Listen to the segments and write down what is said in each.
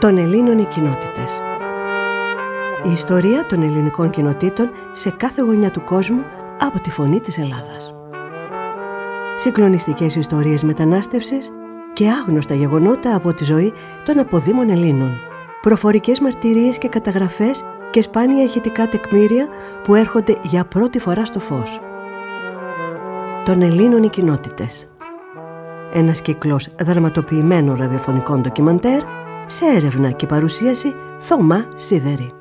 των Ελλήνων οι κοινότητες. Η ιστορία των ελληνικών κοινοτήτων σε κάθε γωνιά του κόσμου από τη φωνή της Ελλάδας. Συγκλονιστικές ιστορίες μετανάστευσης και άγνωστα γεγονότα από τη ζωή των αποδήμων Ελλήνων. Προφορικές μαρτυρίες και καταγραφές και σπάνια ηχητικά τεκμήρια που έρχονται για πρώτη φορά στο φως. Των Ελλήνων οι κοινότητες. Ένας κύκλος δραματοποιημένων ραδιοφωνικών ντοκιμαντέρ σε έρευνα και παρουσίαση Θωμά Σίδερη.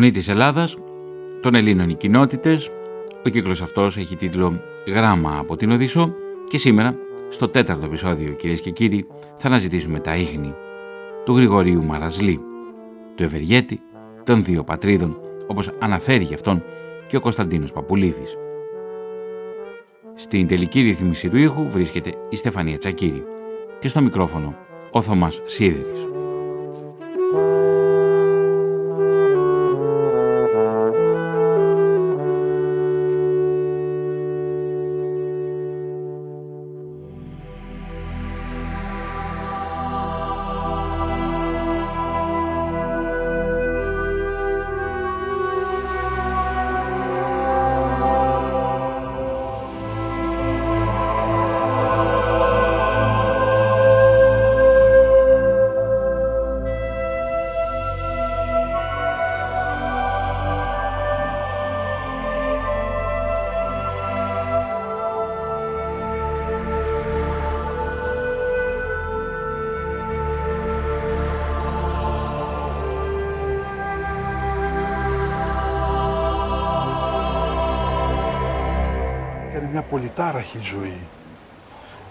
Φωνή της Ελλάδας, των Ελλήνων οι κοινότητες. Ο κύκλος αυτός έχει τίτλο «Γράμμα από την Οδύσσο» και σήμερα, στο τέταρτο επεισόδιο κυρίες και κύριοι, θα αναζητήσουμε τα ίχνη του Γρηγορίου Μαραζλή, του Ευεργέτη, των δύο πατρίδων, όπως αναφέρει γι' αυτόν και ο Κωνσταντίνος Παπουλίδης. Στην τελική ρύθμιση του ήχου βρίσκεται η Στεφανία Τσακύρη και στο μικρόφωνο ο Θωμάς Σίδερης. Πολυτάραχη ζωή.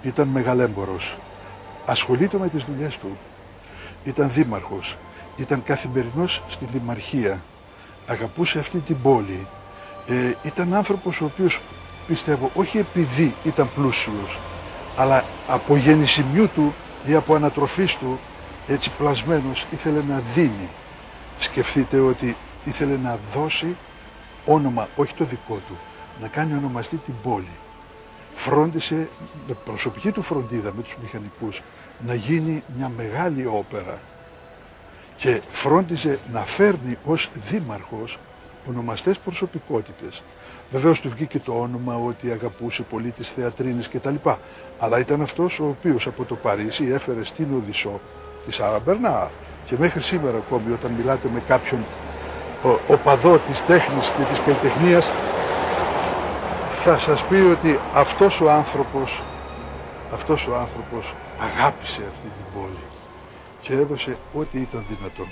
Ήταν μεγαλέμπορος. Ασχολείται με τις δουλειές του. Ήταν δήμαρχος. Ήταν καθημερινός στη δημαρχία. Αγαπούσε αυτή την πόλη. Ε, ήταν άνθρωπος ο οποίος πιστεύω όχι επειδή ήταν πλούσιος αλλά από γεννησιμιού του ή από ανατροφής του έτσι πλασμένος ήθελε να δίνει. Σκεφτείτε ότι ήθελε να δώσει όνομα, όχι το δικό του, να κάνει ονομαστή την πόλη φρόντισε με προσωπική του φροντίδα με τους μηχανικούς να γίνει μια μεγάλη όπερα και φρόντιζε να φέρνει ως δήμαρχος ονομαστές προσωπικότητες. Βεβαίως του βγήκε το όνομα ότι αγαπούσε πολύ τις θεατρίνες κτλ. Αλλά ήταν αυτός ο οποίος από το Παρίσι έφερε στην Οδυσσό τη Σάρα Μπερνά και μέχρι σήμερα ακόμη όταν μιλάτε με κάποιον οπαδό της τέχνης και της καλλιτεχνίας θα σας πει ότι αυτός ο άνθρωπος, αυτός ο άνθρωπος αγάπησε αυτή την πόλη και έδωσε ό,τι ήταν δυνατόν.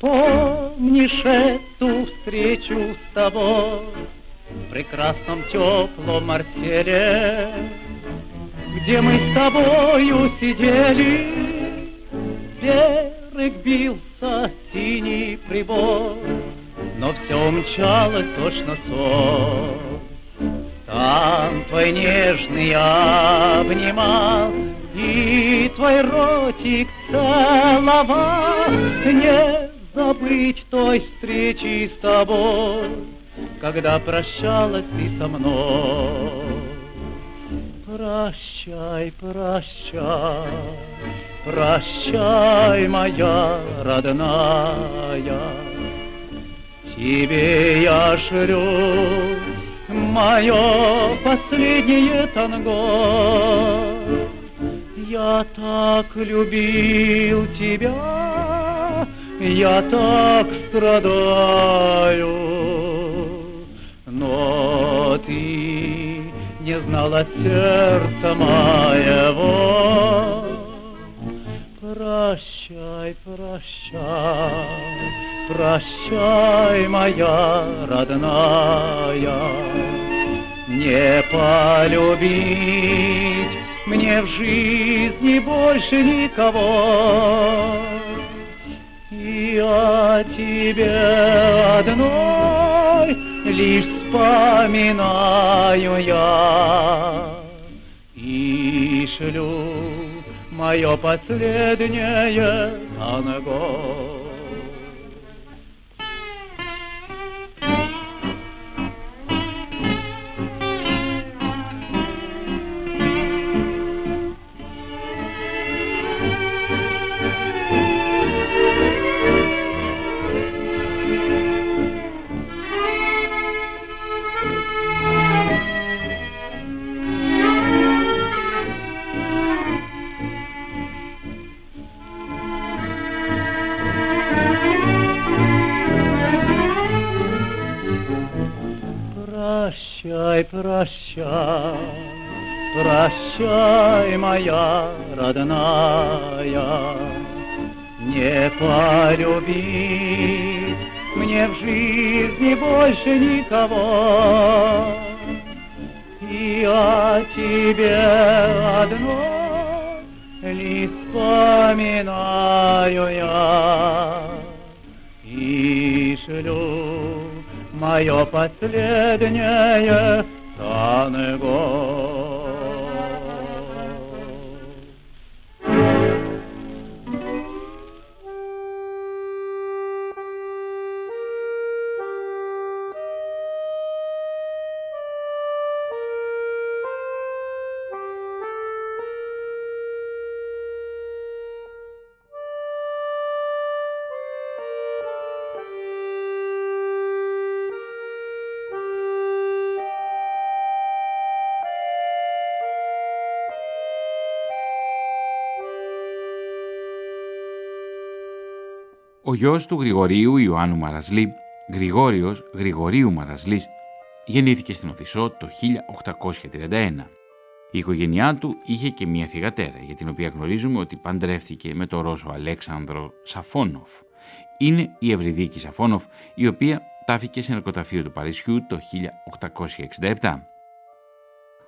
Помнишь эту встречу с тобой В прекрасном теплом артеле Где мы с тобою сидели берег бился синий прибор, но все мчалось точно сон. Там твой нежный обнимал, и твой ротик целовал. Не забыть той встречи с тобой, когда прощалась ты со мной. Прощай, прощай, прощай, моя родная, Тебе я шлю мое последнее танго. Я так любил тебя, я так страдаю, но ты не знала сердца моего. Прощай, прощай, Прощай, моя родная, не полюбить мне в жизни больше никого. И о тебе одной лишь вспоминаю я и шлю мое последнее танго. Прощай, прощай, прощай, моя родная, Не полюбить мне в жизни больше никого. И о тебе одно лишь вспоминаю я и шлю мое последнее танго. Ο γιος του Γρηγορίου Ιωάννου Μαρασλή, Γρηγόριος Γρηγορίου Μαρασλής, γεννήθηκε στην Οδυσσό το 1831. Η οικογένειά του είχε και μία θυγατέρα, για την οποία γνωρίζουμε ότι παντρεύτηκε με τον Ρώσο Αλέξανδρο Σαφόνοφ. Είναι η Ευρυδίκη Σαφόνοφ, η οποία τάφηκε σε ναρκωταφείο του Παρισιού το 1867.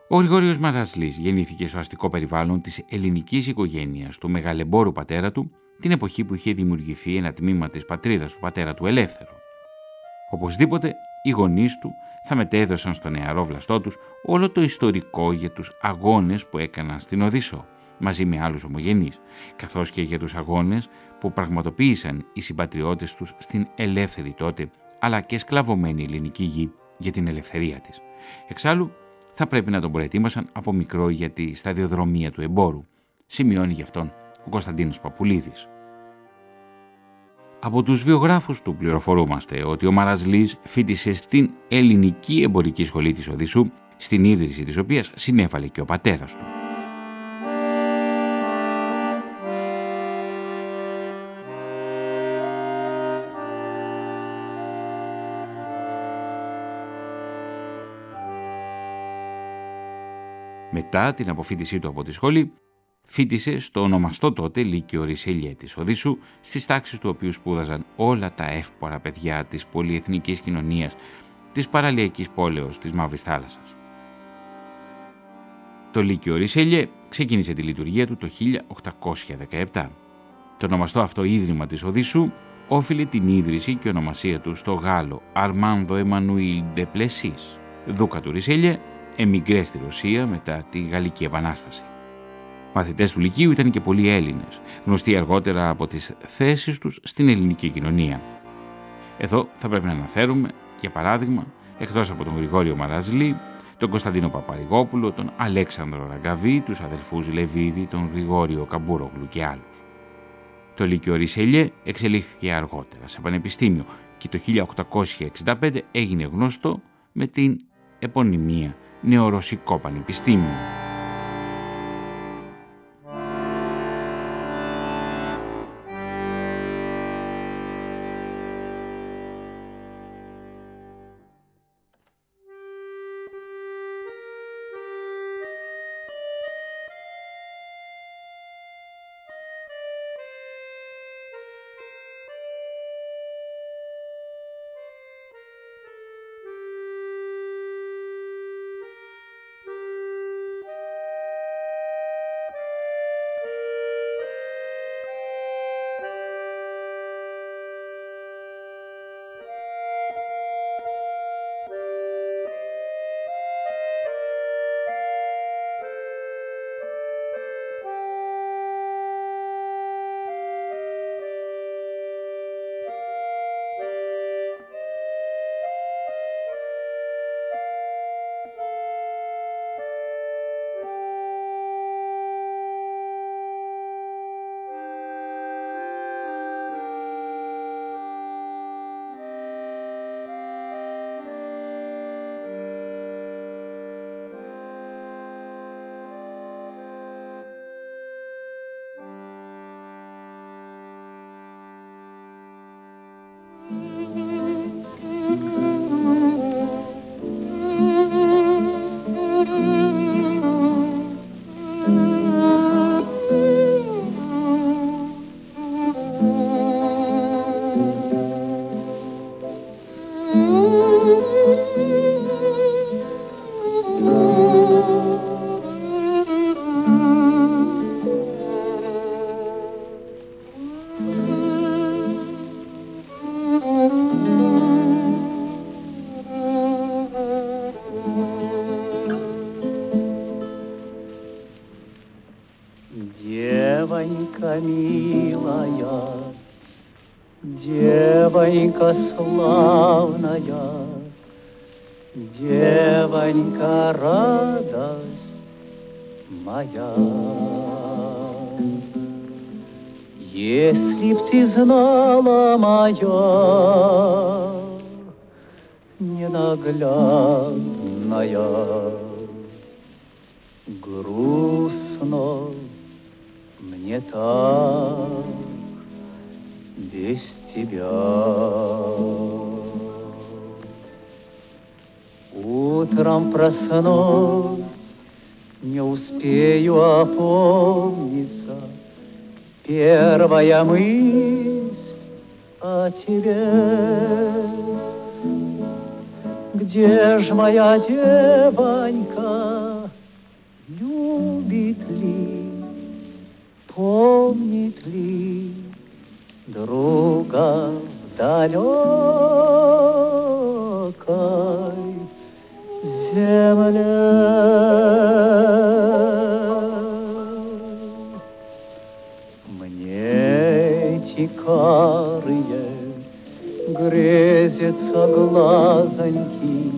Ο Γρηγόριος Μαρασλής γεννήθηκε στο αστικό περιβάλλον της ελληνικής οικογένειας του μεγαλεμπόρου πατέρα του την εποχή που είχε δημιουργηθεί ένα τμήμα της πατρίδας του πατέρα του Ελεύθερο. Οπωσδήποτε, οι γονείς του θα μετέδωσαν στο νεαρό βλαστό τους όλο το ιστορικό για τους αγώνες που έκαναν στην Οδύσσο, μαζί με άλλους ομογενείς, καθώς και για τους αγώνες που πραγματοποίησαν οι συμπατριώτες τους στην ελεύθερη τότε, αλλά και σκλαβωμένη ελληνική γη για την ελευθερία της. Εξάλλου, θα πρέπει να τον προετοίμασαν από μικρό για τη σταδιοδρομία του εμπόρου. Σημειώνει γι' αυτόν ο Κωνσταντίνος Παπουλίδης. Από τους βιογράφους του πληροφορούμαστε ότι ο Μαραζλής φίτησε στην Ελληνική Εμπορική Σχολή της Οδύσσου, στην ίδρυση της οποίας συνέβαλε και ο πατέρας του. Μετά την αποφύτισή του από τη σχολή, Φίτησε στο ονομαστό τότε Λύκειο Ρισελιέ της Οδύσσου, στις τάξεις του οποίου σπούδαζαν όλα τα εύπορα παιδιά της πολυεθνικής κοινωνίας της παραλιακής πόλεως της Μαύρης Θάλασσας. Το Λύκειο Ρισελιέ ξεκίνησε τη λειτουργία του το 1817. Το ονομαστό αυτό ίδρυμα της Οδύσσου όφιλε την ίδρυση και ονομασία του στο Γάλλο Αρμάνδο Εμμανουήλ Ντεπλεσίς, δούκα του Ρισελιέ, εμιγκρέ στη Ρωσία μετά τη Γαλλική Επανάσταση. Μαθητές του Λυκείου ήταν και πολλοί Έλληνες, γνωστοί αργότερα από τις θέσεις τους στην ελληνική κοινωνία. Εδώ θα πρέπει να αναφέρουμε, για παράδειγμα, εκτός από τον Γρηγόριο Μαραζλή, τον Κωνσταντίνο Παπαρηγόπουλο, τον Αλέξανδρο Ραγκαβή, τους αδελφούς Λεβίδη, τον Γρηγόριο Καμπούρογλου και άλλους. Το Λύκειο Ρισελιέ εξελίχθηκε αργότερα σε πανεπιστήμιο και το 1865 έγινε γνωστό με την επωνυμία Νεορωσικό Πανεπιστήμιο. Девонька славная, Девонька радость моя. Если б ты знала моя ненаглядная, грустно мне так без тебя. Утром проснусь, не успею опомниться, Первая мысль о тебе. Где ж моя девонька, любит ли, помнит ли друга в далекой земле. Мне эти карые грезятся глазоньки,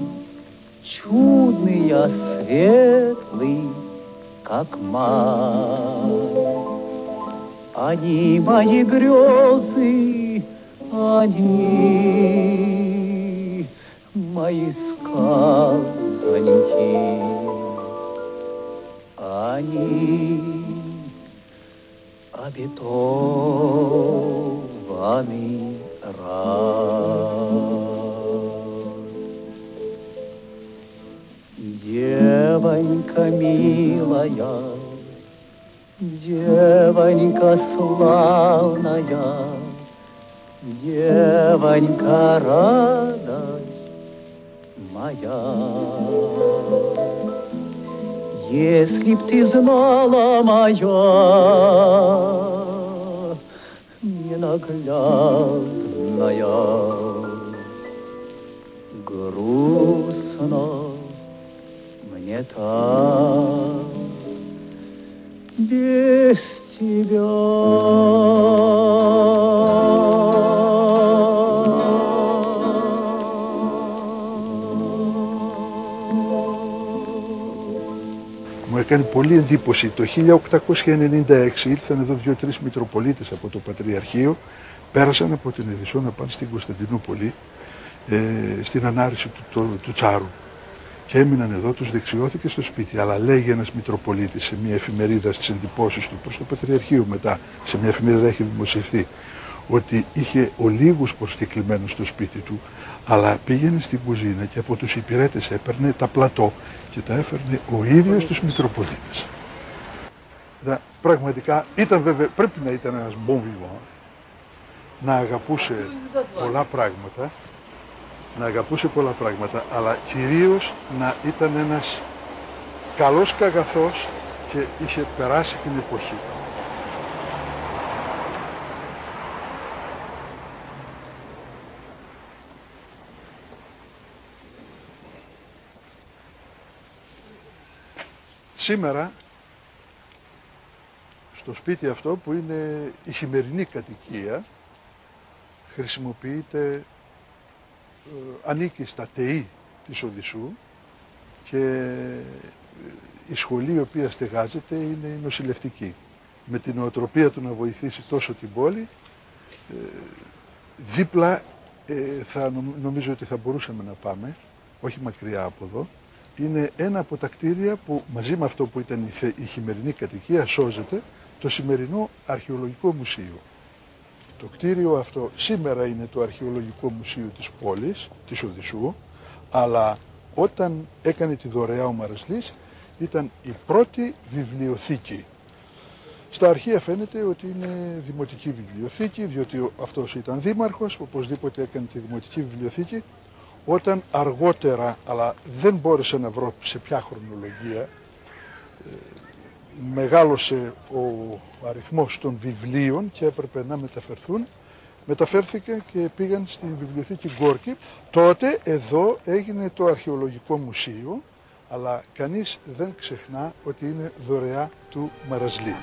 Чудные, светлые, как май. Они мои грезы, они мои сказоньки, они обетованный рай. Девонька милая, девонька славная, девонька радость моя. Если б ты знала моя ненаглядная, грустно мне так без Μου έκανε πολύ εντύπωση. Το 1896 ήρθαν εδώ δύο-τρεις Μητροπολίτες από το Πατριαρχείο, πέρασαν από την Εδησό να πάνε στην Κωνσταντινούπολη, ε, στην ανάρρηση του, του, του Τσάρου. Και έμειναν εδώ, τους δεξιώθηκε στο σπίτι. Αλλά λέγει ένας Μητροπολίτης σε μια εφημερίδα στις εντυπώσεις του προς το Πατριαρχείο μετά, σε μια εφημερίδα έχει δημοσιευθεί, ότι είχε ολίγους προσκεκλημένους στο σπίτι του, αλλά πήγαινε στην κουζίνα και από τους υπηρέτες έπαιρνε τα πλατό και τα έφερνε ο ίδιος τους Μητροπολίτες. Δα, πραγματικά ήταν βέβαια, πρέπει να ήταν ένας bon vivant, να αγαπούσε πολλά πράγματα, να αγαπούσε πολλά πράγματα, αλλά κυρίως να ήταν ένας καλός καγαθός και είχε περάσει την εποχή. Σήμερα στο σπίτι αυτό που είναι η χειμερινή κατοικία χρησιμοποιείται, ε, ανήκει στα ΤΕΗ της Οδυσσού και ε, η σχολή η οποία στεγάζεται είναι η νοσηλευτική. Με την οτροπία του να βοηθήσει τόσο την πόλη, ε, δίπλα ε, θα νομ- νομίζω ότι θα μπορούσαμε να πάμε, όχι μακριά από εδώ, είναι ένα από τα κτίρια που μαζί με αυτό που ήταν η, θε- η χειμερινή κατοικία σώζεται το σημερινό αρχαιολογικό μουσείο. Το κτίριο αυτό σήμερα είναι το αρχαιολογικό μουσείο της πόλης, της Οδυσσού, αλλά όταν έκανε τη δωρεά ο Μαρασλής ήταν η πρώτη βιβλιοθήκη. Στα αρχεία φαίνεται ότι είναι δημοτική βιβλιοθήκη, διότι ο- αυτός ήταν δήμαρχος, οπωσδήποτε έκανε τη δημοτική βιβλιοθήκη, όταν αργότερα, αλλά δεν μπόρεσα να βρω σε ποια χρονολογία, ε, μεγάλωσε ο αριθμός των βιβλίων και έπρεπε να μεταφερθούν, μεταφέρθηκε και πήγαν στην βιβλιοθήκη Γκόρκη. Τότε εδώ έγινε το αρχαιολογικό μουσείο, αλλά κανείς δεν ξεχνά ότι είναι δωρεά του Μαρασλή.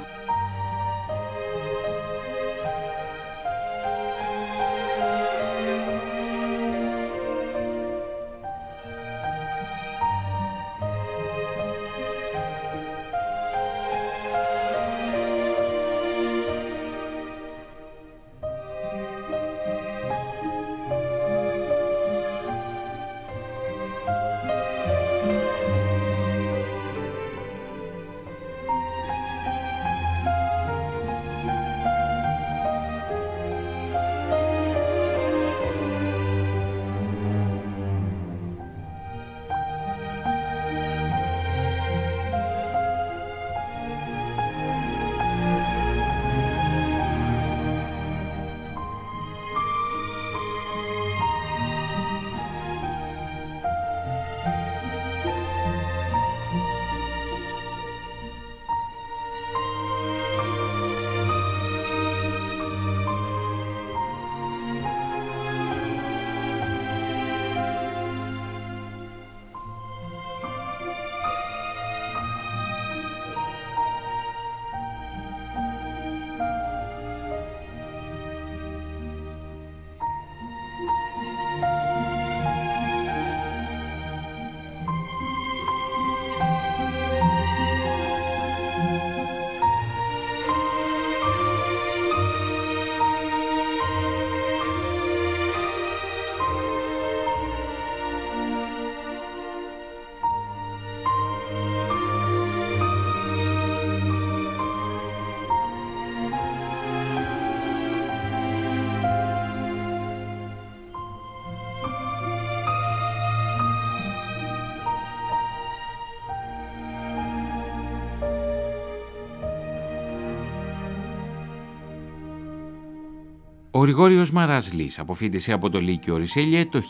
Γρηγόριος Μαρασλής αποφύτησε από το Λύκειο Ρισέλιε το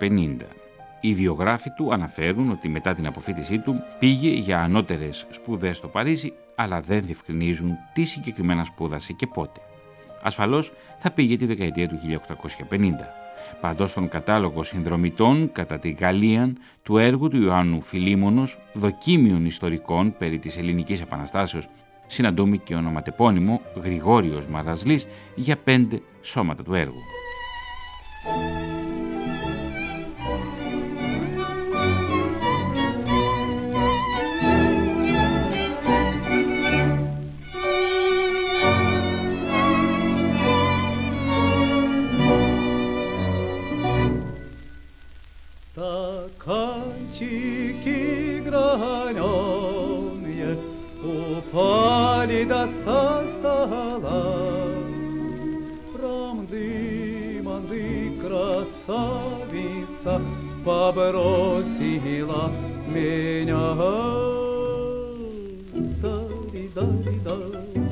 1850. Οι βιογράφοι του αναφέρουν ότι μετά την αποφύτισή του πήγε για ανώτερες σπουδές στο Παρίσι, αλλά δεν διευκρινίζουν τι συγκεκριμένα σπούδασε και πότε. Ασφαλώς θα πήγε τη δεκαετία του 1850. Παντός στον κατάλογο συνδρομητών κατά τη Γαλλία του έργου του Ιωάννου Φιλίμωνος, δοκίμιων ιστορικών περί της ελληνικής επαναστάσεως, συναντούμε και ονοματεπώνυμο Γρηγόριος Μαρασλής για πέντε σώματα του έργου. Побросила меня. Тарида,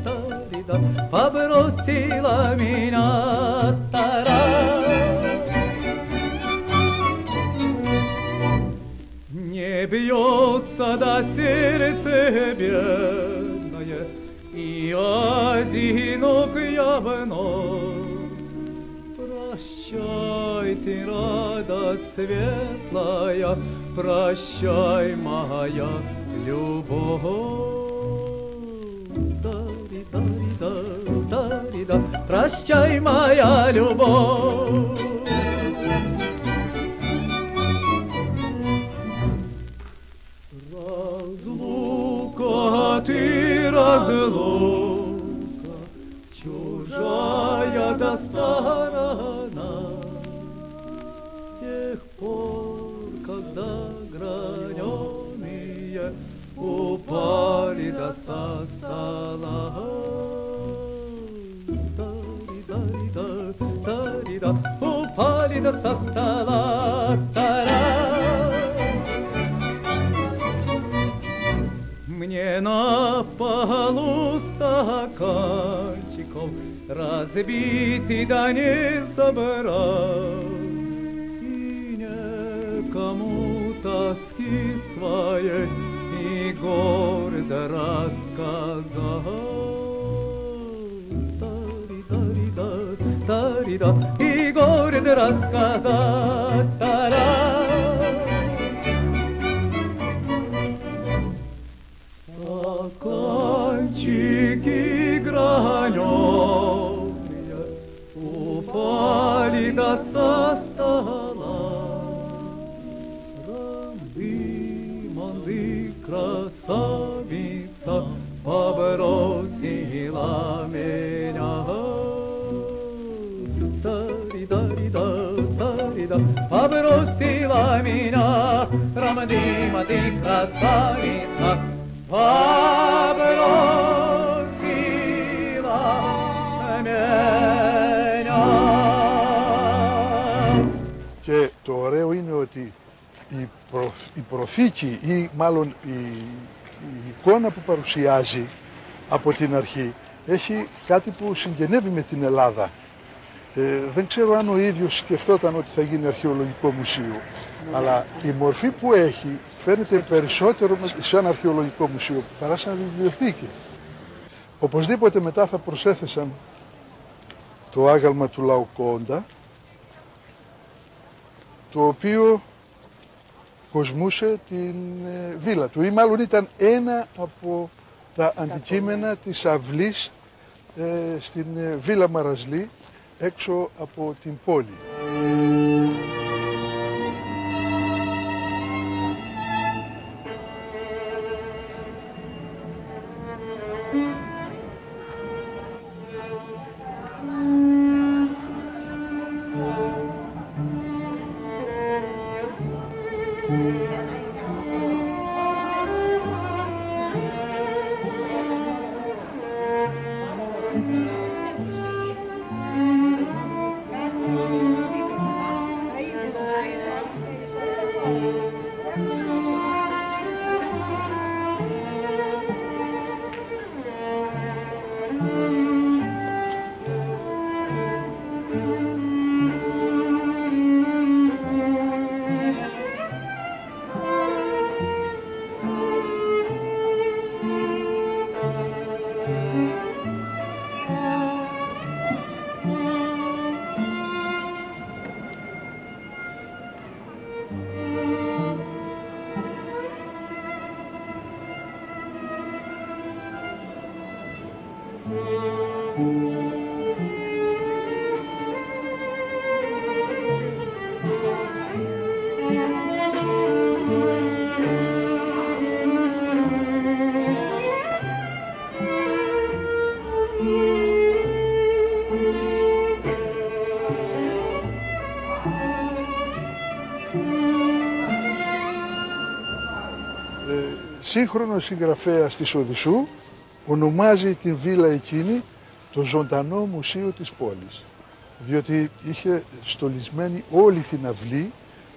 тарида, побросила меня. Тара. Не бьется до сердца бьет, и одинок я вновь. Ты, радость светлая, прощай, моя любовь. Дари, дари, да, дари, да, прощай, моя любовь. Разлука ты разлука, чужая до На полу стаканчиков разбитый да не собрал. И некому тоски своей и гордо рассказал. Тари-тари-да, тари-да, и гордо рассказать. Малика состала, Ранды, манды, красавица, Побросила меня. Тари-тари-та, тари-та, Побросила меня, Ранды, манды, красавица, Побросила меня. Ότι η, η προθήκη ή μάλλον η, η εικόνα που παρουσιάζει από την αρχή έχει κάτι που συγγενεύει με την Ελλάδα. Ε, δεν ξέρω αν ο ίδιος σκεφτόταν ότι θα γίνει αρχαιολογικό μουσείο, αλλά η μορφή που έχει φαίνεται περισσότερο σε ένα αρχαιολογικό μουσείο παρά σαν βιβλιοθήκη. Οπωσδήποτε μετά θα προσέθεσαν το άγαλμα του Λαοκόντα, το οποίο κοσμούσε την ε, βίλα του ή μάλλον ήταν ένα από τα αντικείμενα της αυλής ε, στην ε, βίλα Μαραζλή έξω από την πόλη. Σύγχρονος συγγραφέας της Οδυσσού ονομάζει την βίλα εκείνη το ζωντανό μουσείο της πόλης διότι είχε στολισμένη όλη την αυλή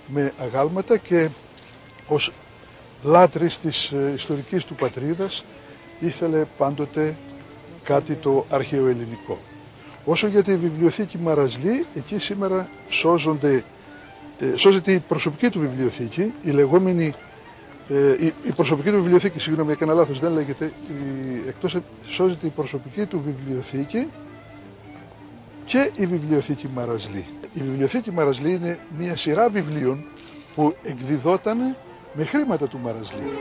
με αγάλματα και ως λάτρης της ε, ιστορικής του πατρίδας ήθελε πάντοτε κάτι το αρχαιοελληνικό. Όσο για τη βιβλιοθήκη Μαραζλή, εκεί σήμερα σώζονται, ε, σώζεται η προσωπική του βιβλιοθήκη, η λεγόμενη ε, η, προσωπική του βιβλιοθήκη, συγγνώμη, έκανα λάθος, δεν λέγεται, η, εκτός σώζεται η προσωπική του βιβλιοθήκη και η βιβλιοθήκη Μαραζλή. Η βιβλιοθήκη Μαραζλή είναι μια σειρά βιβλίων που εκδιδόταν με χρήματα του Μαραζλή.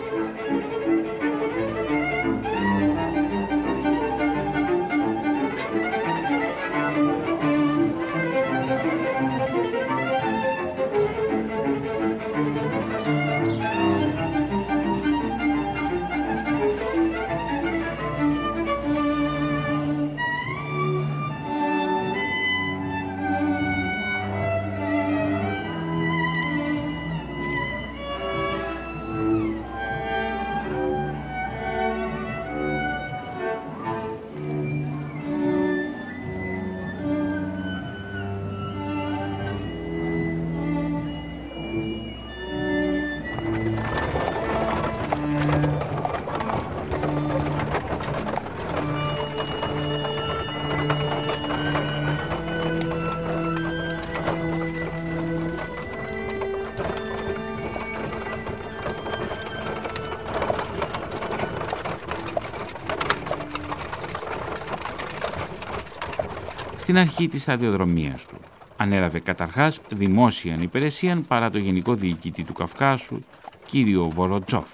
Στην αρχή της σταδιοδρομίας του. Ανέλαβε καταρχάς δημόσια υπηρεσία παρά το Γενικό Διοικητή του Καυκάσου, κύριο Βοροτζόφ.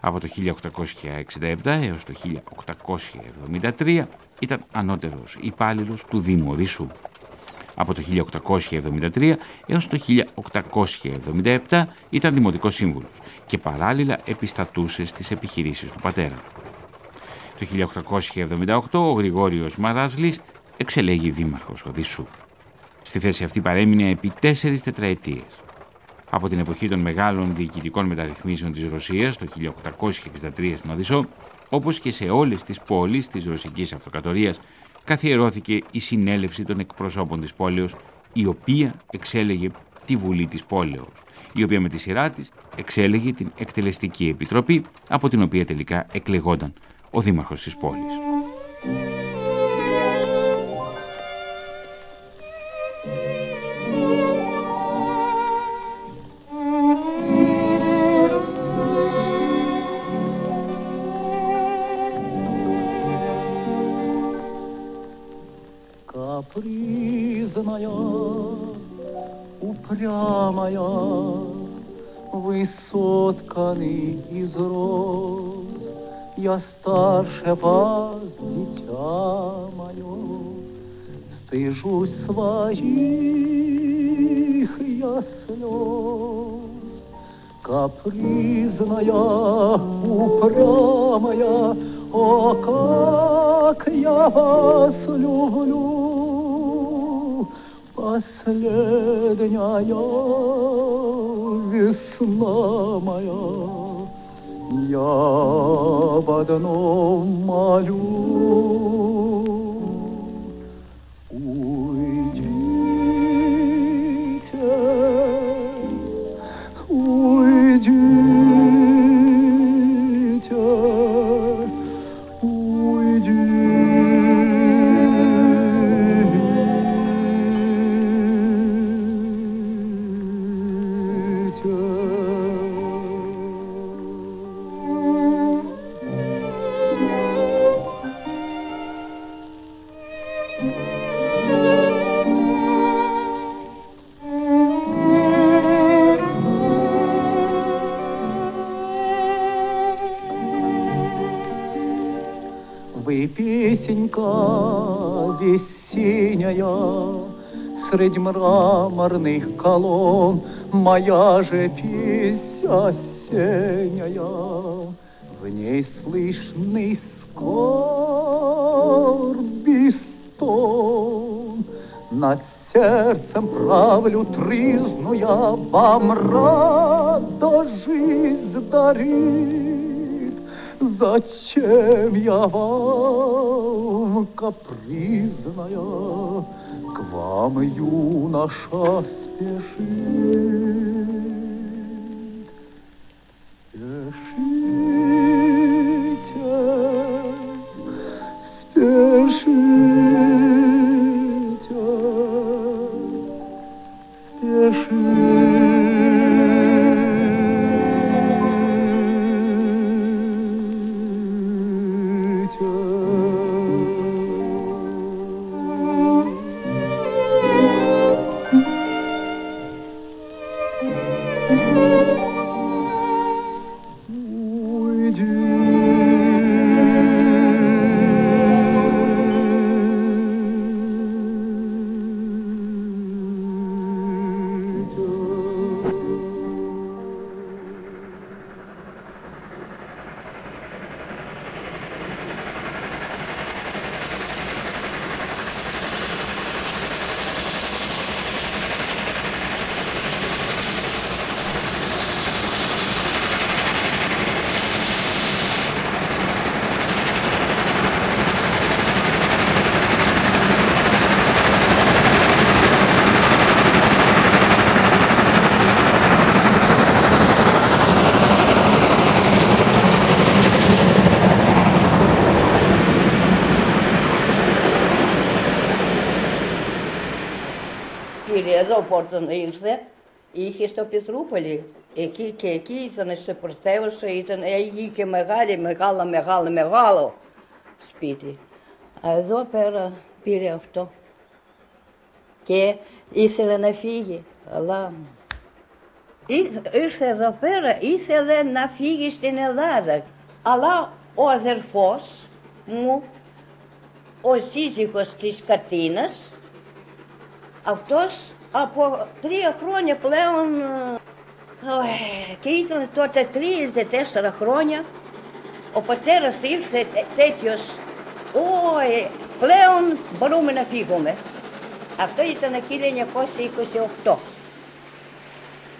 Από το 1867 έως το 1873 ήταν ανώτερος υπάλληλος του Δήμου Οδυσσού. Από το 1873 έως το 1877 ήταν δημοτικός σύμβουλος και παράλληλα επιστατούσε στις επιχειρήσεις του πατέρα. Το 1878 ο Γρηγόριος Μαράσλης εξελέγει δήμαρχος Οδύσσου. Στη θέση αυτή παρέμεινε επί τέσσερις τετραετίες. Από την εποχή των μεγάλων διοικητικών μεταρρυθμίσεων της Ρωσίας το 1863 στην Οδυσσό, όπως και σε όλες τις πόλεις της Ρωσικής Αυτοκρατορίας, καθιερώθηκε η συνέλευση των εκπροσώπων της πόλεως, η οποία εξέλεγε τη Βουλή της Πόλεως, η οποία με τη σειρά της εξέλεγε την Εκτελεστική Επιτροπή, από την οποία τελικά εκλεγόταν ο Δήμαρχος της πόλης. Упрямая, высотканный из роз, Я старше вас, дитя мое, Стыжусь своих я слез. Капризная, упрямая, О, как я вас люблю! Последняя весна моя, Я в одном молю. средь мраморных колонн Моя же песнь осенняя, В ней слышный скорби стон. Над сердцем правлю тризну я, Вам рада жизнь дарит. Зачем я вам, капризная, К вам юноша спешит? Спешит. Πόρτον ήρθε, είχε στο Πετρούπολη. Εκεί και εκεί ήταν στο πρωτεύουσα, ήταν, είχε μεγάλη, μεγάλο, μεγάλο, μεγάλο σπίτι. Εδώ πέρα πήρε αυτό και ήθελε να φύγει, αλλά ήρθε εδώ πέρα, ήθελε να φύγει στην Ελλάδα. Αλλά ο αδερφός μου, ο σύζυγος της Κατίνας, αυτός από τρία χρόνια πλέον ε, και ήταν τότε τρία ή τέσσερα χρόνια ο πατέρας ήρθε τέτοιος «Ωε, πλέον μπορούμε να φύγουμε». Αυτό ήταν 1928.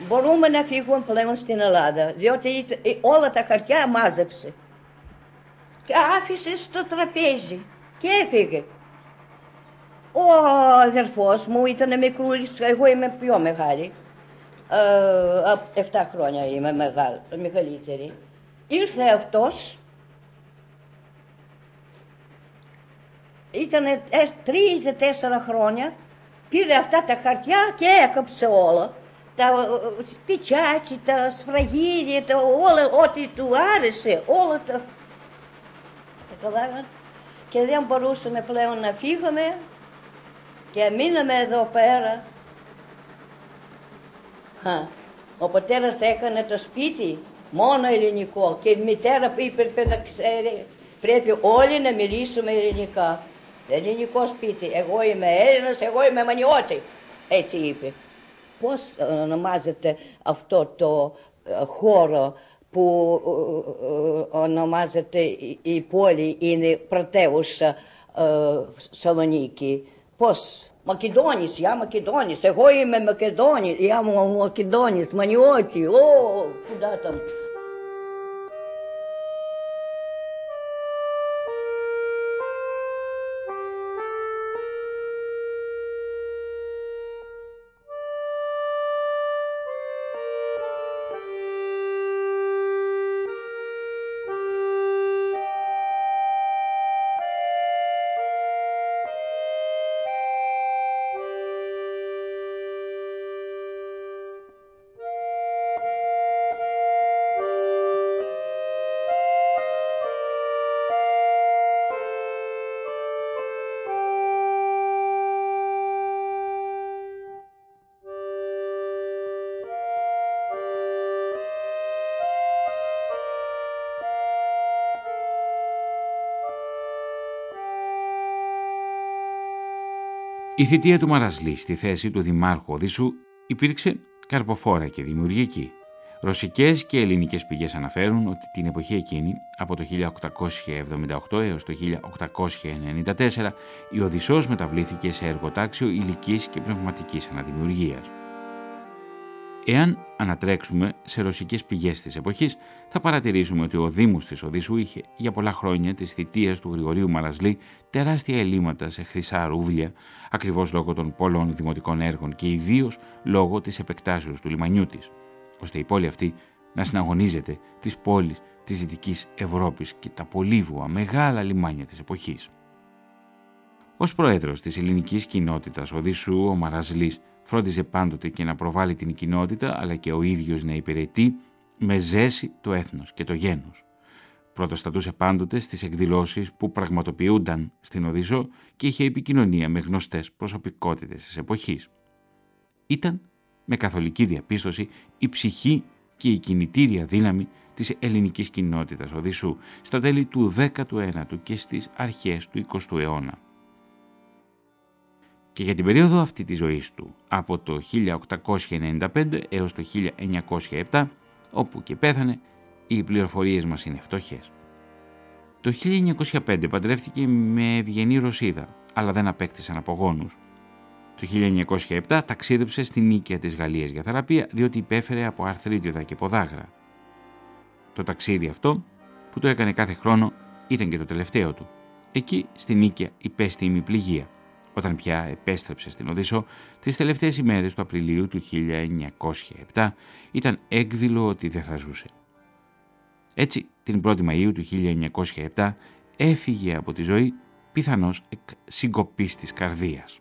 Μπορούμε να φύγουμε πλέον στην Ελλάδα, διότι όλα τα χαρτιά μάζεψε. Και άφησε στο τραπέζι και έφυγε. Ο αδερφός μου ήταν μικρούλης, εγώ είμαι πιο μεγάλη. Ε, 7 χρόνια είμαι μεγάλη, μεγαλύτερη. Ήρθε αυτός, ήταν τρία ή τέσσερα χρόνια, πήρε αυτά τα χαρτιά και έκαψε όλα. Τα πιτσάτσι, τα σφραγίδια, τα όλα, ό,τι του άρεσε, όλα τα... Καταλάβατε. Και δεν μπορούσαμε πλέον να φύγουμε, και μείναμε εδώ πέρα. Ο πατέρας έκανε το σπίτι μόνο ελληνικό και η μητέρα είπε να ξέρει πρέπει όλοι να μιλήσουμε ελληνικά. Ελληνικό σπίτι. Εγώ είμαι Έλληνας, εγώ είμαι Μανιώτη. Έτσι είπε. Πώς ονομάζεται αυτό το ε, χώρο που ε, ε, ονομάζεται η πόλη είναι πρωτεύουσα Σαλονίκη. Πώς. Македоніс, я Македоніс, его имя Македоніс, я Македоніс, Маниоти, о, куда там. Η θητεία του Μαρασλή στη θέση του Δημάρχου Οδύσσου υπήρξε καρποφόρα και δημιουργική. Ρωσικές και ελληνικές πηγές αναφέρουν ότι την εποχή εκείνη, από το 1878 έως το 1894, η Οδυσσός μεταβλήθηκε σε εργοτάξιο υλικής και πνευματικής αναδημιουργίας. Εάν ανατρέξουμε σε ρωσικές πηγές της εποχής, θα παρατηρήσουμε ότι ο Δήμος της Οδύσσου είχε για πολλά χρόνια της θητείας του Γρηγορίου Μαρασλή τεράστια ελλείμματα σε χρυσά ρούβλια, ακριβώς λόγω των πολλών δημοτικών έργων και ιδίως λόγω της επεκτάσεως του λιμανιού της, ώστε η πόλη αυτή να συναγωνίζεται τις πόλεις της Δυτικής Ευρώπης και τα πολύβουα μεγάλα λιμάνια της εποχής. Ως πρόεδρος της ελληνικής κοινότητας Οδύσσου, ο Μαρασλής φρόντιζε πάντοτε και να προβάλλει την κοινότητα αλλά και ο ίδιος να υπηρετεί με ζέση το έθνος και το γένος. Πρωτοστατούσε πάντοτε στις εκδηλώσεις που πραγματοποιούνταν στην Οδύσσο και είχε επικοινωνία με γνωστές προσωπικότητες της εποχής. Ήταν με καθολική διαπίστωση η ψυχή και η κινητήρια δύναμη της ελληνικής κοινότητας Οδύσσου στα τέλη του 19ου και στις αρχές του 20ου αιώνα. Και για την περίοδο αυτή της ζωής του, από το 1895 έως το 1907, όπου και πέθανε, οι πληροφορίες μας είναι φτωχές. Το 1905 παντρεύτηκε με ευγενή Ρωσίδα, αλλά δεν απέκτησαν απογόνους. Το 1907 ταξίδεψε στην νίκαια της Γαλλίας για θεραπεία, διότι υπέφερε από αρθρίτιδα και ποδάγρα. Το ταξίδι αυτό, που το έκανε κάθε χρόνο, ήταν και το τελευταίο του. Εκεί, στην νίκαια, υπέστη ημιπληγία όταν πια επέστρεψε στην Οδύσσο τις τελευταίες ημέρες του Απριλίου του 1907 ήταν έκδηλο ότι δεν θα ζούσε. Έτσι, την 1η Μαΐου του 1907 έφυγε από τη ζωή πιθανώς εκ συγκοπής της καρδίας.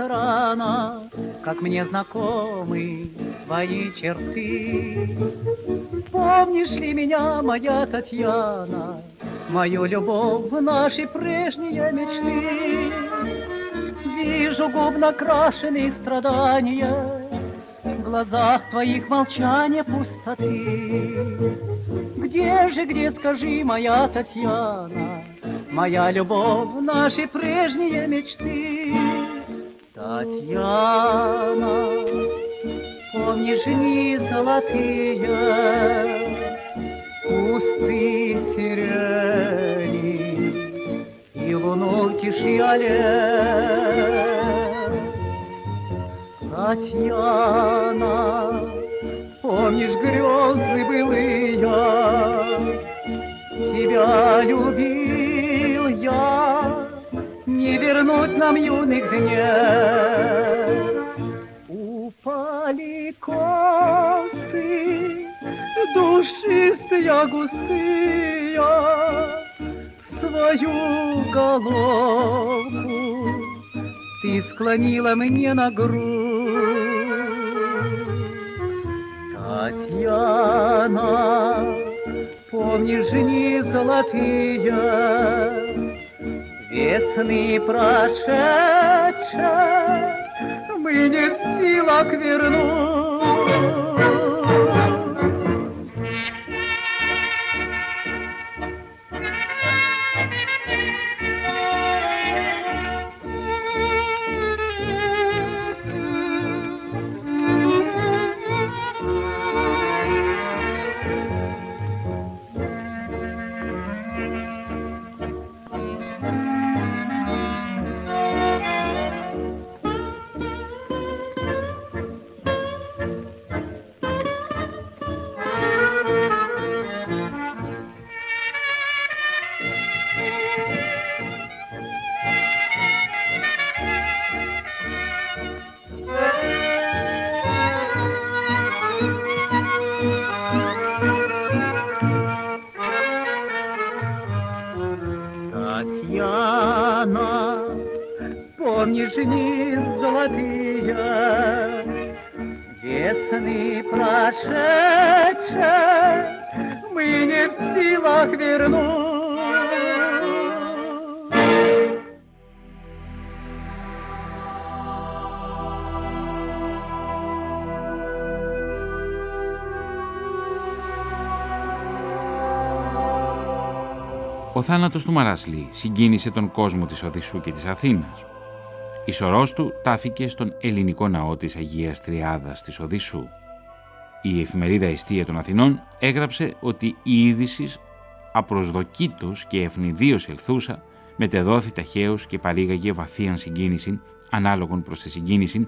Ресторана, Как мне знакомы твои черты. Помнишь ли меня, моя Татьяна, Мою любовь, наши прежние мечты? Вижу губ накрашенные страдания, В глазах твоих молчания пустоты. Где же, где, скажи, моя Татьяна, Моя любовь, наши прежние мечты. Татьяна, помнишь дни золотые, Кусты сирени и луну в тиши Татьяна, помнишь грезы былые, Тебя любил я, не вернуть нам юных дней. Упали косы, душистые, густые, свою головку ты склонила мне на грудь. Татьяна, помнишь дни золотые, Весны прошедшие мы не в силах вернуть. Ο θάνατος του Μαράσλη συγκίνησε τον κόσμο της Οδυσσού και της Αθήνας. Η σωρός του τάφηκε στον ελληνικό ναό της Αγίας Τριάδας της Οδυσσού. Η εφημερίδα Εστία των Αθηνών έγραψε ότι η είδηση απροσδοκήτως και ευνηδίως ελθούσα μετεδόθη ταχαίως και παρήγαγε βαθίαν συγκίνηση ανάλογον προς τη συγκίνηση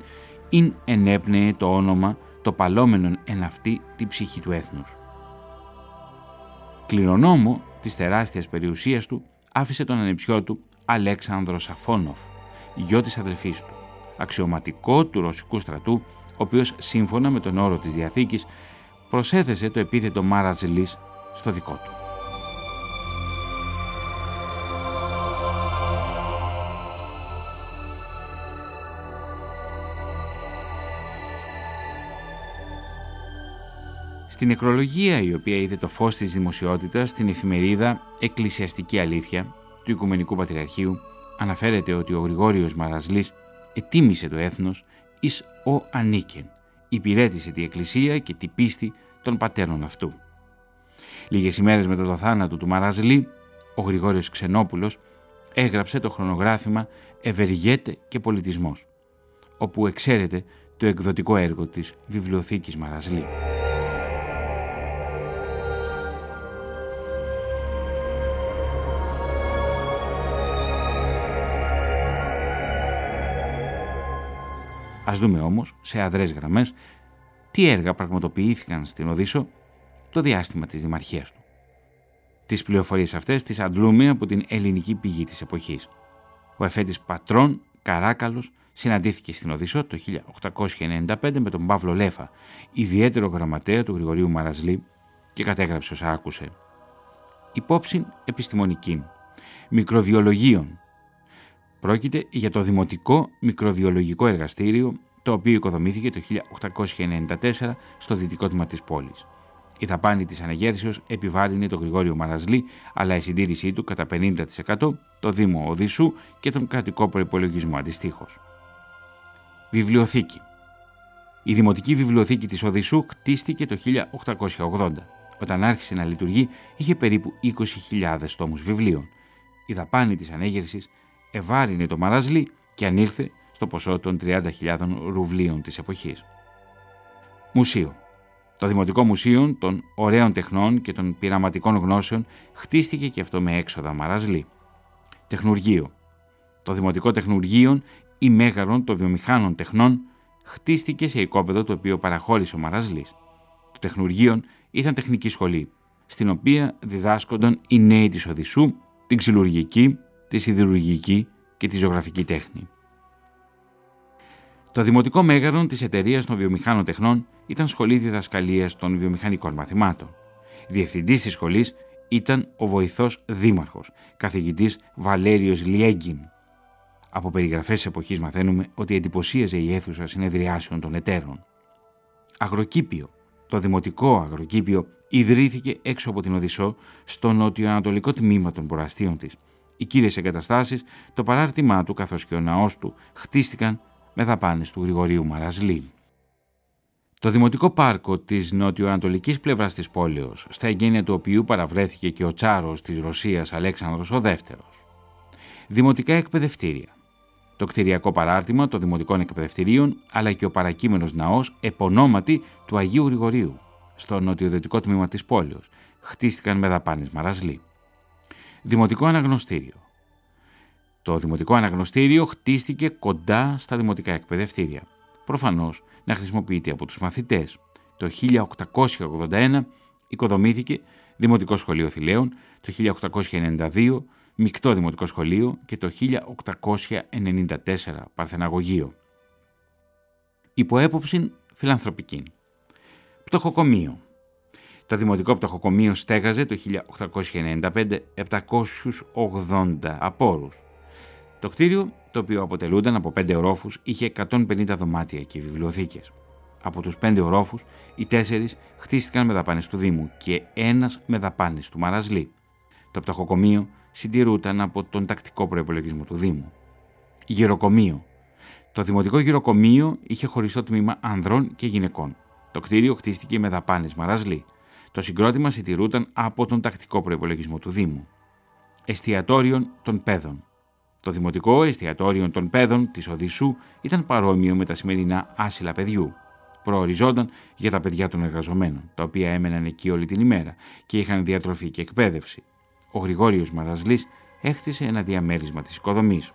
ειν ενέπνεε το όνομα το παλόμενον εν αυτή τη ψυχή του έθνους. Κληρονόμο της τεράστιας περιουσίας του άφησε τον ανεψιό του Αλέξανδρο Σαφόνοφ, γιο της αδελφής του, αξιωματικό του ρωσικού στρατού, ο οποίος σύμφωνα με τον όρο της Διαθήκης προσέθεσε το επίθετο Μάρατζλής στο δικό του. Στην νεκρολογία η οποία είδε το φως της δημοσιότητας στην εφημερίδα «Εκκλησιαστική Αλήθεια» του Οικουμενικού Πατριαρχείου αναφέρεται ότι ο Γρηγόριος Μαρασλής ετίμησε το έθνος εις ο ανίκεν, υπηρέτησε τη Εκκλησία και τη πίστη των πατέρων αυτού. Λίγες ημέρες μετά το θάνατο του Μαρασλή, ο Γρηγόριος Ξενόπουλος έγραψε το χρονογράφημα «Ευεργέτε και πολιτισμός», όπου εξαίρεται το εκδοτικό έργο της Βιβλιοθήκης Μαρασλή. Ας δούμε όμως σε αδρές γραμμές τι έργα πραγματοποιήθηκαν στην Οδύσσο το διάστημα της δημαρχίας του. Τις πληροφορίες αυτές τις αντλούμε από την ελληνική πηγή της εποχής. Ο εφέτης πατρών Καράκαλος συναντήθηκε στην Οδύσσο το 1895 με τον Παύλο Λέφα, ιδιαίτερο γραμματέα του Γρηγορίου Μαραζλή και κατέγραψε όσα άκουσε. Υπόψη επιστημονική, μικροβιολογίων, Πρόκειται για το Δημοτικό Μικροβιολογικό Εργαστήριο, το οποίο οικοδομήθηκε το 1894 στο δυτικό τμήμα της πόλης. Η δαπάνη της αναγέρσεως επιβάλλει τον Γρηγόριο Μαραζλή, αλλά η συντήρησή του κατά 50% το Δήμο Οδυσσού και τον κρατικό προπολογισμό αντιστοίχως. Βιβλιοθήκη Η Δημοτική Βιβλιοθήκη της Οδυσσού χτίστηκε το 1880. Όταν άρχισε να λειτουργεί, είχε περίπου 20.000 τόμους βιβλίων. Η δαπάνη της ανέγερσης ευάρυνε το μαράζλι και ανήλθε στο ποσό των 30.000 ρουβλίων της εποχής. Μουσείο Το Δημοτικό Μουσείο των Ωραίων Τεχνών και των Πειραματικών Γνώσεων χτίστηκε και αυτό με έξοδα μαράζλι. Τεχνουργείο Το Δημοτικό Τεχνουργείο ή Μέγαρον των Βιομηχάνων Τεχνών χτίστηκε σε οικόπεδο το οποίο παραχώρησε ο Μαραζλής. Το Τεχνουργείο ήταν τεχνική σχολή, στην οποία διδάσκονταν οι νέοι της Οδυσσού, την ξυλουργική, τη σιδηρουργική και τη ζωγραφική τέχνη. Το δημοτικό μέγαρο της εταιρείας των βιομηχάνων τεχνών ήταν σχολή διδασκαλίας των βιομηχανικών μαθημάτων. Διευθυντής της σχολής ήταν ο βοηθός δήμαρχος, καθηγητής Βαλέριος Λιέγκιν. Από περιγραφές τη εποχής μαθαίνουμε ότι εντυπωσίαζε η αίθουσα συνεδριάσεων των εταίρων. Αγροκήπιο. Το δημοτικό αγροκήπιο ιδρύθηκε έξω από την Οδυσσό στο νότιο-ανατολικό τμήμα των ποραστίων της οι κύριες εγκαταστάσεις, το παράρτημά του καθώς και ο ναός του χτίστηκαν με δαπάνες του Γρηγορίου Μαραζλή. Το Δημοτικό Πάρκο της νοτιοανατολικής πλευράς της πόλεως, στα εγγένεια του οποίου παραβρέθηκε και ο τσάρος της Ρωσίας Αλέξανδρος ο Δεύτερος. Δημοτικά εκπαιδευτήρια. Το κτηριακό παράρτημα των Δημοτικών Εκπαιδευτηρίων, αλλά και ο παρακείμενος ναός επωνόματι του Αγίου Γρηγορίου, στο νοτιοδυτικό τμήμα της πόλεως, χτίστηκαν με δαπάνες Μαραζλή. Δημοτικό Αναγνωστήριο. Το Δημοτικό Αναγνωστήριο χτίστηκε κοντά στα δημοτικά εκπαιδευτήρια. Προφανώς να χρησιμοποιείται από τους μαθητές. Το 1881 οικοδομήθηκε Δημοτικό Σχολείο Θηλαίων, το 1892 Μικτό Δημοτικό Σχολείο και το 1894 Παρθεναγωγείο. Υποέποψη φιλανθρωπική. Πτωχοκομείο. Το Δημοτικό Πτωχοκομείο στέγαζε το 1895 780 απόρους. Το κτίριο, το οποίο αποτελούνταν από πέντε ορόφους, είχε 150 δωμάτια και βιβλιοθήκες. Από τους πέντε ορόφους, οι τέσσερις χτίστηκαν με δαπάνες του Δήμου και ένας με δαπάνες του Μαραζλή. Το πτωχοκομείο συντηρούταν από τον τακτικό προπολογισμό του Δήμου. Γυροκομείο. Το Δημοτικό Γυροκομείο είχε χωριστό τμήμα ανδρών και γυναικών. Το κτίριο χτίστηκε με δαπάνες Μαραζλή. Το συγκρότημα συντηρούταν από τον τακτικό προπολογισμό του Δήμου. Εστιατόριων των Πέδων. Το Δημοτικό Εστιατόριο των Πέδων της Οδυσσού ήταν παρόμοιο με τα σημερινά άσυλα παιδιού. Προοριζόταν για τα παιδιά των εργαζομένων, τα οποία έμεναν εκεί όλη την ημέρα και είχαν διατροφή και εκπαίδευση. Ο Γρηγόριος Μαραζλής έχτισε ένα διαμέρισμα της οικοδομής.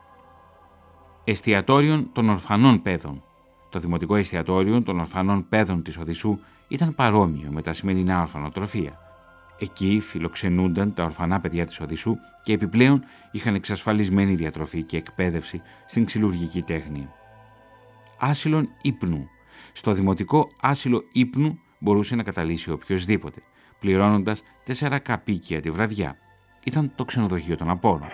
Εστιατόριων των Ορφανών Πέδων. Το Δημοτικό Εστιατόριο των Ορφανών Πέδων της Οδυσσού ήταν παρόμοιο με τα σημερινά ορφανοτροφία. Εκεί φιλοξενούνταν τα ορφανά παιδιά της Οδυσσού και επιπλέον είχαν εξασφαλισμένη διατροφή και εκπαίδευση στην ξυλουργική τέχνη. Άσυλον ύπνου. Στο δημοτικό άσυλο ύπνου μπορούσε να καταλύσει οποιοδήποτε, πληρώνοντας τέσσερα καπίκια τη βραδιά. Ήταν το ξενοδοχείο των απόρων.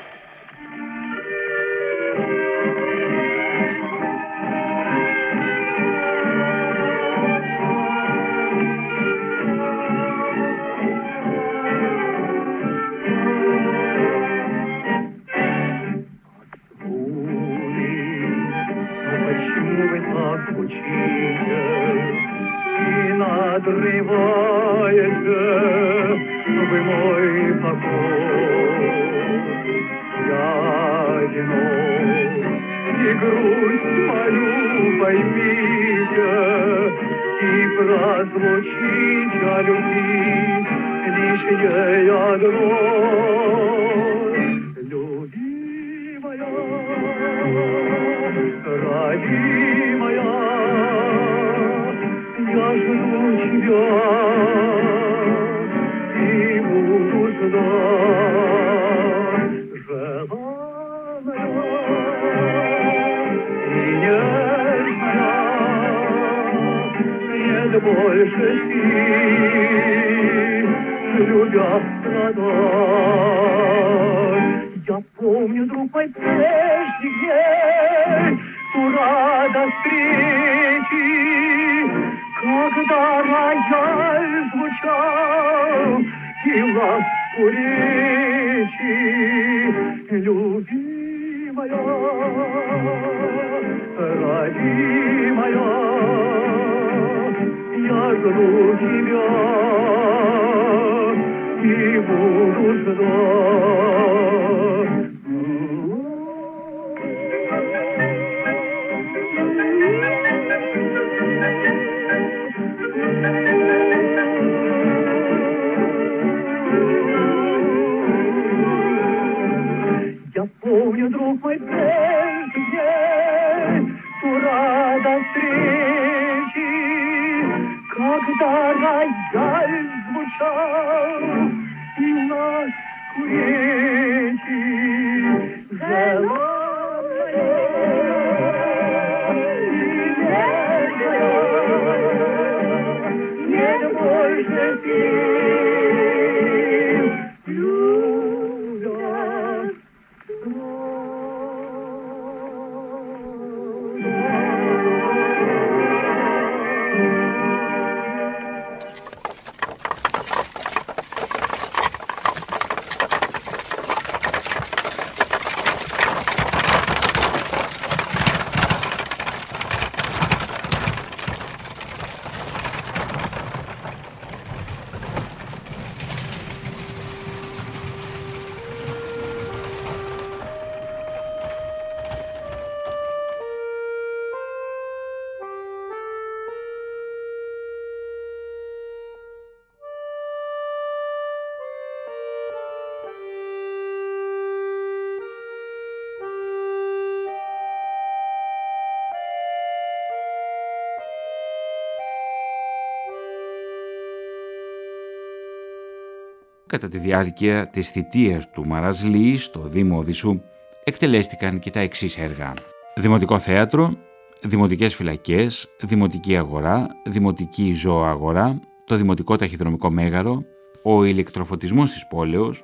Κατά τη διάρκεια της θητείας του Μαραζλή στο Δήμο Οδυσσού εκτελέστηκαν και τα εξής έργα. Δημοτικό θέατρο, δημοτικές φυλακές, δημοτική αγορά, δημοτική ζωοαγορά, το δημοτικό ταχυδρομικό μέγαρο, ο ηλεκτροφωτισμός της πόλεως,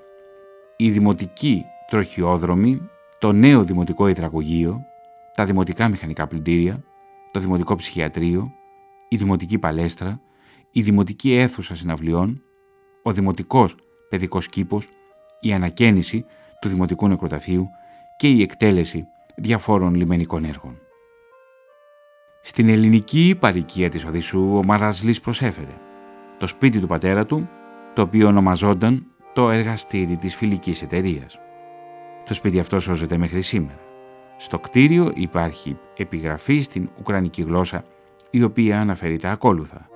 η δημοτική τροχιόδρομη, το νέο δημοτικό υδραγωγείο, τα δημοτικά μηχανικά πλυντήρια, το δημοτικό ψυχιατρίο, η δημοτική παλέστρα, η δημοτική αίθουσα συναυλιών, ο δημοτικός παιδικός κήπος, η ανακαίνιση του δημοτικού νεκροταφείου και η εκτέλεση διαφόρων λιμενικών έργων. Στην ελληνική παροικία της Οδυσσού ο Μαραζλής προσέφερε το σπίτι του πατέρα του, το οποίο ονομαζόταν το εργαστήρι της φιλικής εταιρείας. Το σπίτι αυτό σώζεται μέχρι σήμερα. Στο κτίριο υπάρχει επιγραφή στην ουκρανική γλώσσα, η οποία αναφέρει τα ακόλουθα.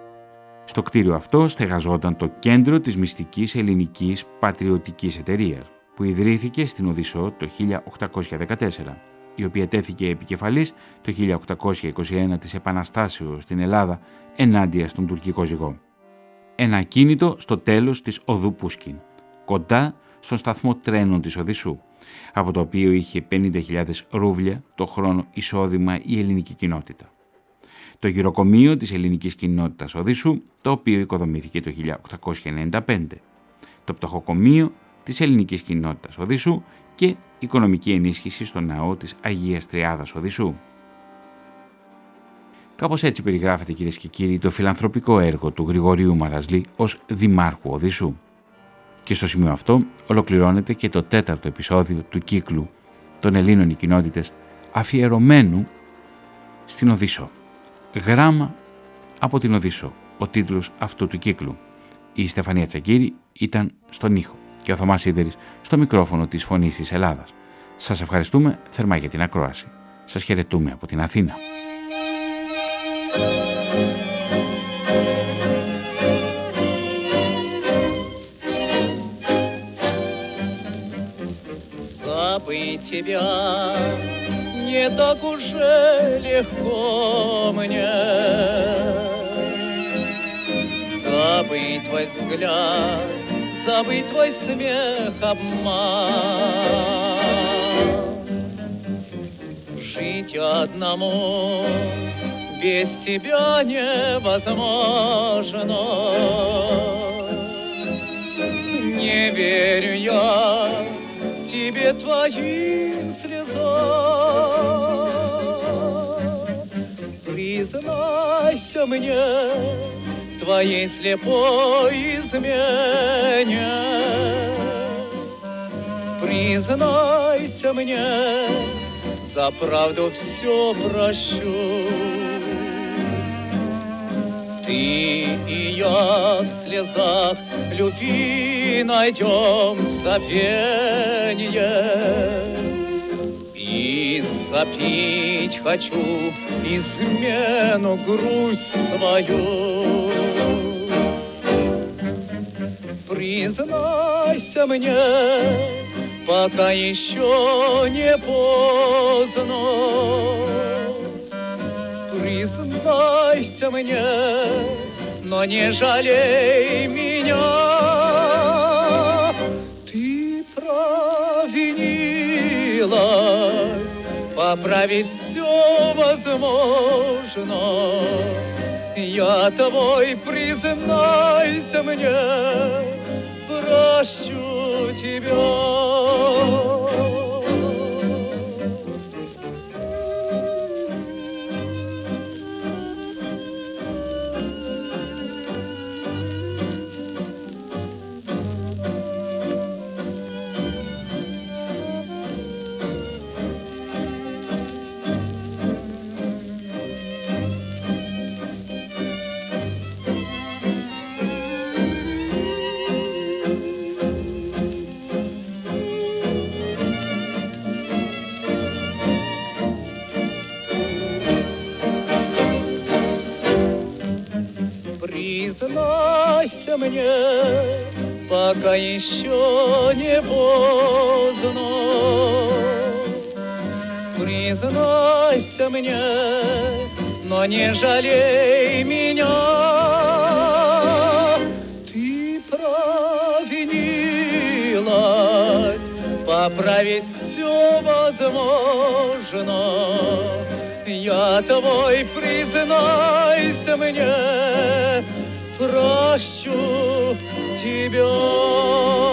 Στο κτίριο αυτό στεγαζόταν το κέντρο της μυστικής ελληνικής πατριωτικής εταιρείας, που ιδρύθηκε στην Οδυσσό το 1814, η οποία τέθηκε επικεφαλής το 1821 της Επαναστάσεως στην Ελλάδα ενάντια στον τουρκικό ζυγό. Ένα κίνητο στο τέλος της οδού Πούσκιν, κοντά στον σταθμό τρένων της Οδυσσού, από το οποίο είχε 50.000 ρούβλια το χρόνο εισόδημα η ελληνική κοινότητα. Το γυροκομείο της ελληνικής κοινότητας Οδύσσου, το οποίο οικοδομήθηκε το 1895. Το πτωχοκομείο της ελληνικής κοινότητας Οδύσσου και οικονομική ενίσχυση στο ναό της Αγίας Τριάδας Οδυσσού. Κάπως έτσι περιγράφεται κυρίες και κύριοι το φιλανθρωπικό έργο του Γρηγορίου Μαραζλή ως Δημάρχου Οδυσσού. Και στο σημείο αυτό ολοκληρώνεται και το τέταρτο επεισόδιο του κύκλου των Ελλήνων οι κοινότητες αφιερωμένου στην Οδύσσο Γράμμα από την Οδύσσο, ο τίτλος αυτού του κύκλου. Η Στεφανία Τσακύρη ήταν στον ήχο και ο Θωμάς Σίδερης στο μικρόφωνο της Φωνής της Ελλάδας. Σας ευχαριστούμε θερμά για την ακρόαση. Σας χαιρετούμε από την Αθήνα. Забыть тебя не так уже легко мне Забыть твой взгляд забыть твой смех, обман. Жить одному без тебя невозможно. Не верю я тебе твоим слезам. Признайся мне, твоей слепой измене. Признайся мне, за правду все прощу. Ты я в слезах любви найдем забвение. И запить хочу измену грусть свою. Признайся мне, пока еще не поздно. Признайся мне, но не жалей меня. Ты провинилась, поправить все возможно. Я твой, признайся мне, прощу тебя. Признайся мне, пока еще не поздно. Признайся мне, но не жалей меня. Ты провинилась, поправить все возможно. Я твой, признайся мне, 이별